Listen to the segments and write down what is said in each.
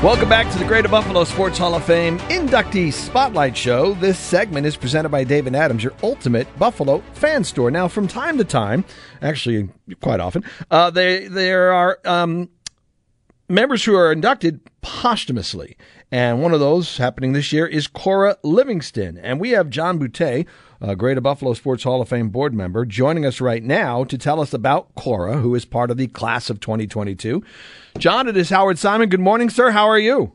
Welcome back to the Greater Buffalo Sports Hall of Fame Inductee Spotlight Show. This segment is presented by Dave & Adam's, your ultimate Buffalo fan store. Now, from time to time, actually quite often, uh, they, there are um, members who are inducted posthumously. And one of those happening this year is Cora Livingston. And we have John Boutte, a Greater Buffalo Sports Hall of Fame board member, joining us right now to tell us about Cora, who is part of the class of 2022. John, it is Howard Simon. Good morning, sir. How are you?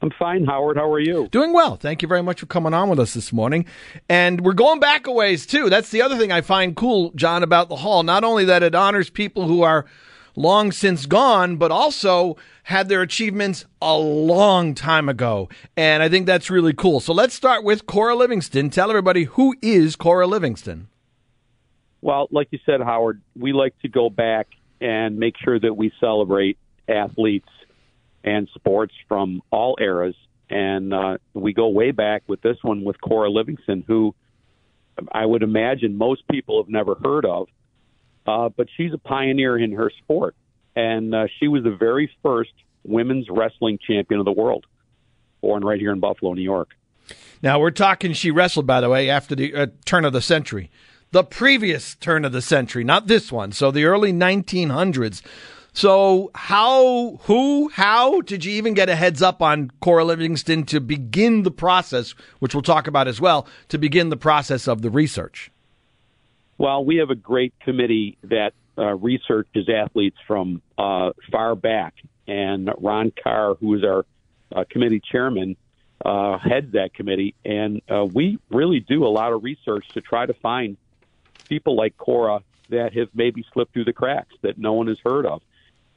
I'm fine, Howard. How are you? Doing well. Thank you very much for coming on with us this morning. And we're going back a ways, too. That's the other thing I find cool, John, about the Hall. Not only that it honors people who are long since gone, but also had their achievements a long time ago. And I think that's really cool. So let's start with Cora Livingston. Tell everybody who is Cora Livingston? Well, like you said, Howard, we like to go back and make sure that we celebrate athletes and sports from all eras. And uh, we go way back with this one with Cora Livingston, who I would imagine most people have never heard of. Uh, but she's a pioneer in her sport, and uh, she was the very first women's wrestling champion of the world, born right here in Buffalo, New York. Now we're talking. She wrestled, by the way, after the uh, turn of the century, the previous turn of the century, not this one. So the early 1900s. So how, who, how did you even get a heads up on Cora Livingston to begin the process, which we'll talk about as well, to begin the process of the research? Well, we have a great committee that uh, researches athletes from uh, far back, and Ron Carr, who is our uh, committee chairman, uh, heads that committee, and uh, we really do a lot of research to try to find people like Cora that have maybe slipped through the cracks that no one has heard of.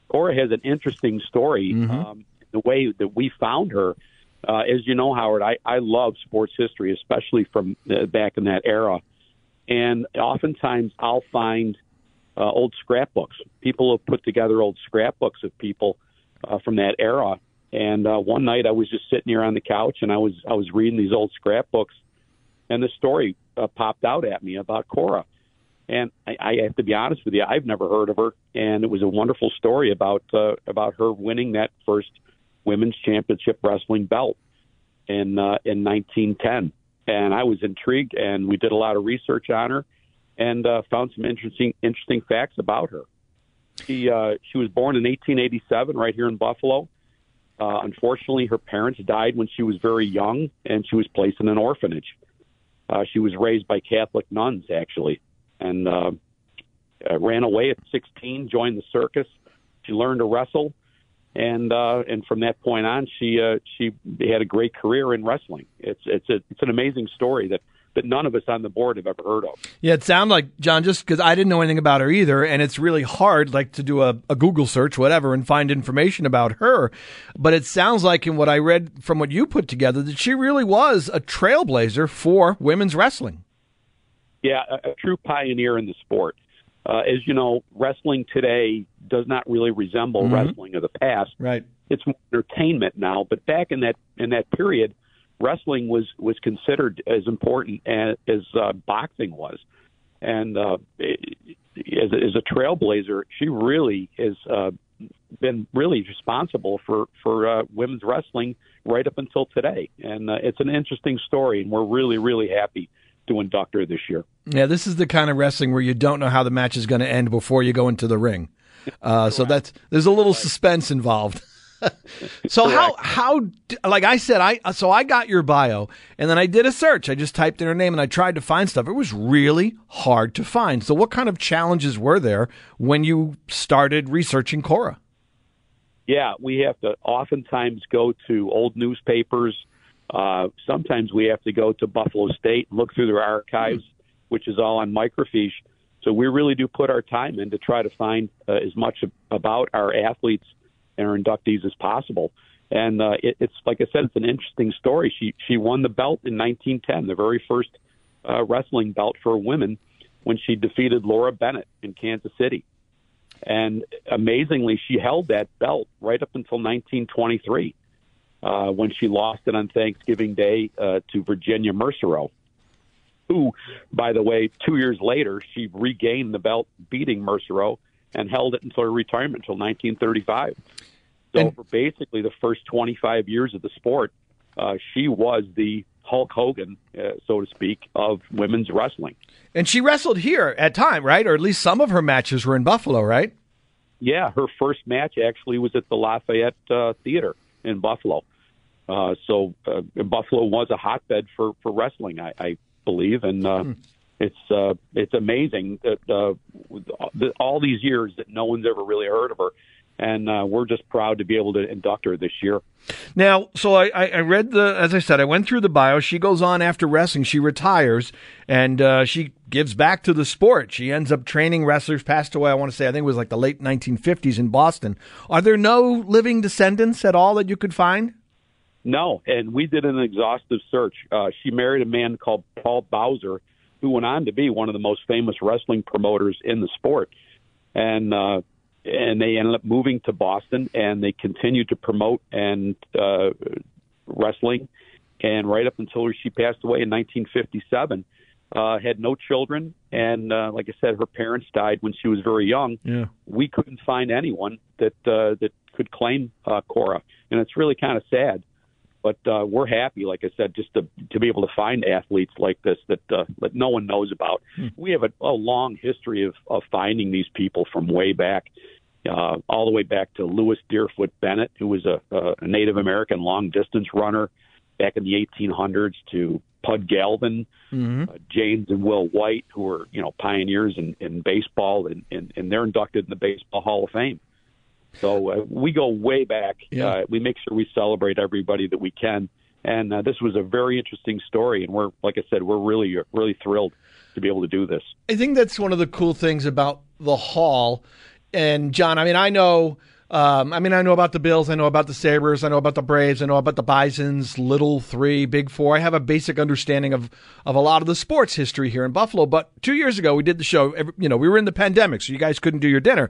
Cora has an interesting story. Mm-hmm. Um, the way that we found her, uh, as you know, Howard, I, I love sports history, especially from uh, back in that era. And oftentimes I'll find uh, old scrapbooks. People have put together old scrapbooks of people uh, from that era. And uh, one night I was just sitting here on the couch and I was I was reading these old scrapbooks, and the story uh, popped out at me about Cora. And I, I have to be honest with you, I've never heard of her, and it was a wonderful story about uh, about her winning that first women's championship wrestling belt in uh, in 1910 and I was intrigued, and we did a lot of research on her, and uh, found some interesting interesting facts about her. She uh, she was born in 1887 right here in Buffalo. Uh, unfortunately, her parents died when she was very young, and she was placed in an orphanage. Uh, she was raised by Catholic nuns, actually, and uh, uh, ran away at 16, joined the circus. She learned to wrestle, and uh, and from that point on, she uh, she had a great career in wrestling. It's it's a, it's an amazing story that that none of us on the board have ever heard of. Yeah, it sounded like John just because I didn't know anything about her either, and it's really hard like to do a, a Google search, whatever, and find information about her. But it sounds like in what I read from what you put together that she really was a trailblazer for women's wrestling. Yeah, a, a true pioneer in the sport. Uh, as you know, wrestling today does not really resemble mm-hmm. wrestling of the past. Right. It's more entertainment now, but back in that in that period, wrestling was was considered as important as, as uh, boxing was. and uh, as, a, as a trailblazer, she really has uh, been really responsible for for uh, women's wrestling right up until today. And uh, it's an interesting story, and we're really really happy to doctor this year. Yeah, this is the kind of wrestling where you don't know how the match is going to end before you go into the ring. Uh, so that's there's a little suspense involved. so Correct. how how like I said I so I got your bio and then I did a search. I just typed in her name and I tried to find stuff. It was really hard to find. So what kind of challenges were there when you started researching Cora? Yeah, we have to oftentimes go to old newspapers. Uh, sometimes we have to go to Buffalo State and look through their archives, which is all on microfiche. So we really do put our time in to try to find uh, as much about our athletes and our inductees as possible. And uh, it, it's like I said, it's an interesting story. She she won the belt in 1910, the very first uh, wrestling belt for women, when she defeated Laura Bennett in Kansas City. And amazingly, she held that belt right up until 1923, uh, when she lost it on Thanksgiving Day uh, to Virginia Mercereau, who, by the way, two years later she regained the belt, beating Mercereau and held it until her retirement until 1935. So and, for basically the first 25 years of the sport, uh, she was the Hulk Hogan, uh, so to speak, of women's wrestling. And she wrestled here at time, right? Or at least some of her matches were in Buffalo, right? Yeah, her first match actually was at the Lafayette uh, Theater in Buffalo. Uh, so uh, Buffalo was a hotbed for for wrestling, I, I believe, and uh, hmm it's uh, it's amazing that uh, the, all these years that no one's ever really heard of her, and uh, we're just proud to be able to induct her this year. Now, so I, I read the, as I said, I went through the bio. She goes on after wrestling. She retires and uh, she gives back to the sport. She ends up training wrestlers. Passed away, I want to say, I think it was like the late 1950s in Boston. Are there no living descendants at all that you could find? No, and we did an exhaustive search. Uh, she married a man called Paul Bowser who went on to be one of the most famous wrestling promoters in the sport. And uh, and they ended up moving to Boston, and they continued to promote and uh, wrestling. And right up until she passed away in 1957, uh, had no children, and uh, like I said, her parents died when she was very young. Yeah. We couldn't find anyone that uh, that could claim uh, Cora, and it's really kind of sad. But uh, we're happy, like I said, just to to be able to find athletes like this that uh, that no one knows about. Hmm. We have a, a long history of of finding these people from way back, uh, all the way back to Lewis Deerfoot Bennett, who was a, a Native American long distance runner back in the 1800s, to Pud Galvin, mm-hmm. uh, James and Will White, who were you know pioneers in, in baseball, and, and and they're inducted in the Baseball Hall of Fame. So uh, we go way back. Yeah. Uh, we make sure we celebrate everybody that we can. And uh, this was a very interesting story, and we're like I said, we're really really thrilled to be able to do this. I think that's one of the cool things about the hall. And John, I mean, I know. Um, I mean, I know about the Bills, I know about the Sabres, I know about the Braves, I know about the Bisons, Little Three, Big Four. I have a basic understanding of of a lot of the sports history here in Buffalo. But two years ago, we did the show. You know, we were in the pandemic, so you guys couldn't do your dinner.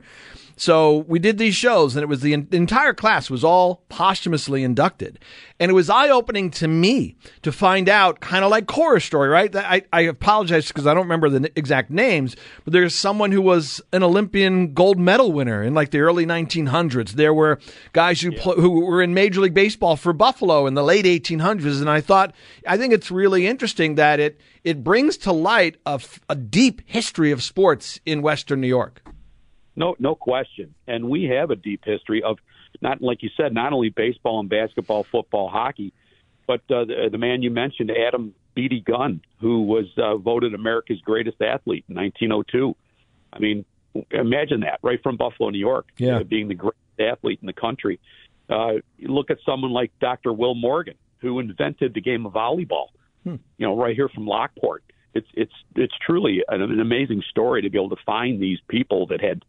So we did these shows, and it was the, the entire class was all posthumously inducted, and it was eye opening to me to find out, kind of like Cora's story, right? I, I apologize because I don't remember the exact names, but there's someone who was an Olympian gold medal winner in like the early 1900s. There were guys who yeah. pl- who were in Major League Baseball for Buffalo in the late 1800s, and I thought I think it's really interesting that it it brings to light a, a deep history of sports in Western New York. No, no question. And we have a deep history of not, like you said, not only baseball and basketball, football, hockey, but uh, the, the man you mentioned, Adam Beatty Gunn, who was uh, voted America's greatest athlete in 1902. I mean, imagine that, right from Buffalo, New York, yeah. uh, being the greatest athlete in the country. Uh, look at someone like Dr. Will Morgan, who invented the game of volleyball. Hmm. You know, right here from Lockport it's it's it's truly an, an amazing story to be able to find these people that had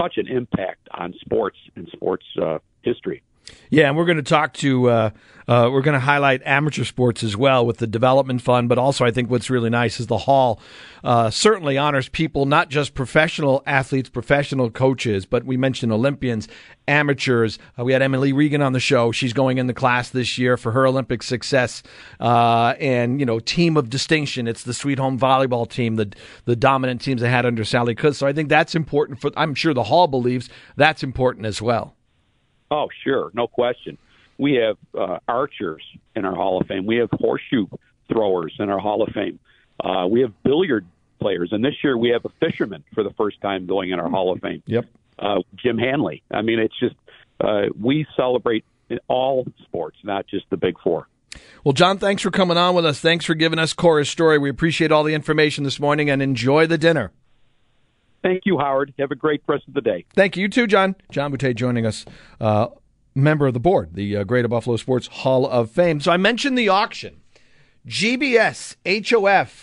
such an impact on sports and sports uh, history. Yeah, and we're going to talk to, uh, uh, we're going to highlight amateur sports as well with the development fund, but also I think what's really nice is the hall uh, certainly honors people, not just professional athletes, professional coaches, but we mentioned Olympians, amateurs. Uh, we had Emily Regan on the show. She's going in the class this year for her Olympic success. Uh, and, you know, team of distinction. It's the Sweet Home volleyball team, the, the dominant teams they had under Sally Cook. So I think that's important for, I'm sure the hall believes that's important as well. Oh, sure, no question. We have uh, archers in our Hall of Fame. We have horseshoe throwers in our Hall of Fame. Uh, we have billiard players, and this year we have a fisherman for the first time going in our Hall of Fame. Yep. Uh, Jim Hanley. I mean, it's just uh, we celebrate in all sports, not just the big four. Well, John, thanks for coming on with us. Thanks for giving us Cora's story. We appreciate all the information this morning and enjoy the dinner. Thank you, Howard. Have a great rest of the day. Thank you, too, John. John Boutte joining us, uh, member of the board, the uh, Greater Buffalo Sports Hall of Fame. So I mentioned the auction, gbshof.com.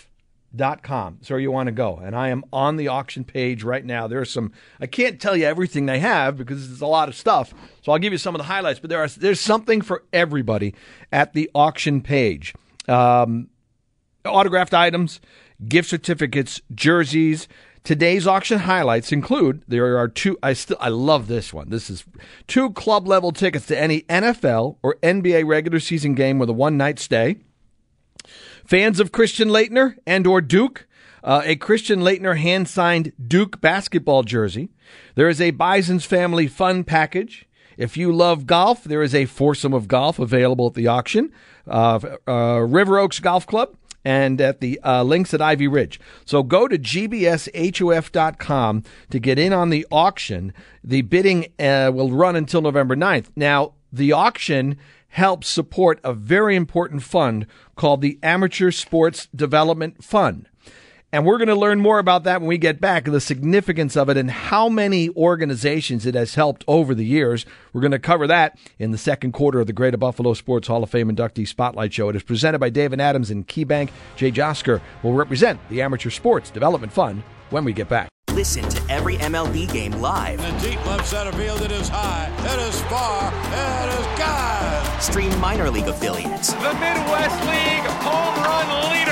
So you want to go. And I am on the auction page right now. There's some, I can't tell you everything they have because it's a lot of stuff. So I'll give you some of the highlights, but there are, there's something for everybody at the auction page. Um, autographed items, gift certificates, jerseys, Today's auction highlights include there are two I still I love this one. This is two club level tickets to any NFL or NBA regular season game with a one night stay. Fans of Christian Laettner and or Duke, uh, a Christian Laettner hand signed Duke basketball jersey. There is a Bison's Family Fun package. If you love golf, there is a foursome of golf available at the auction. Uh, uh, River Oaks Golf Club and at the uh, links at Ivy Ridge. So go to gbshof.com to get in on the auction. The bidding uh, will run until November 9th. Now, the auction helps support a very important fund called the Amateur Sports Development Fund. And we're going to learn more about that when we get back, the significance of it and how many organizations it has helped over the years. We're going to cover that in the second quarter of the Greater Buffalo Sports Hall of Fame inductee spotlight show. It is presented by Dave & Adam's and KeyBank. Jay Josker will represent the Amateur Sports Development Fund when we get back. Listen to every MLB game live. In the deep left center field, it is high, it is far, it is God. Stream minor league affiliates. The Midwest League home run leader.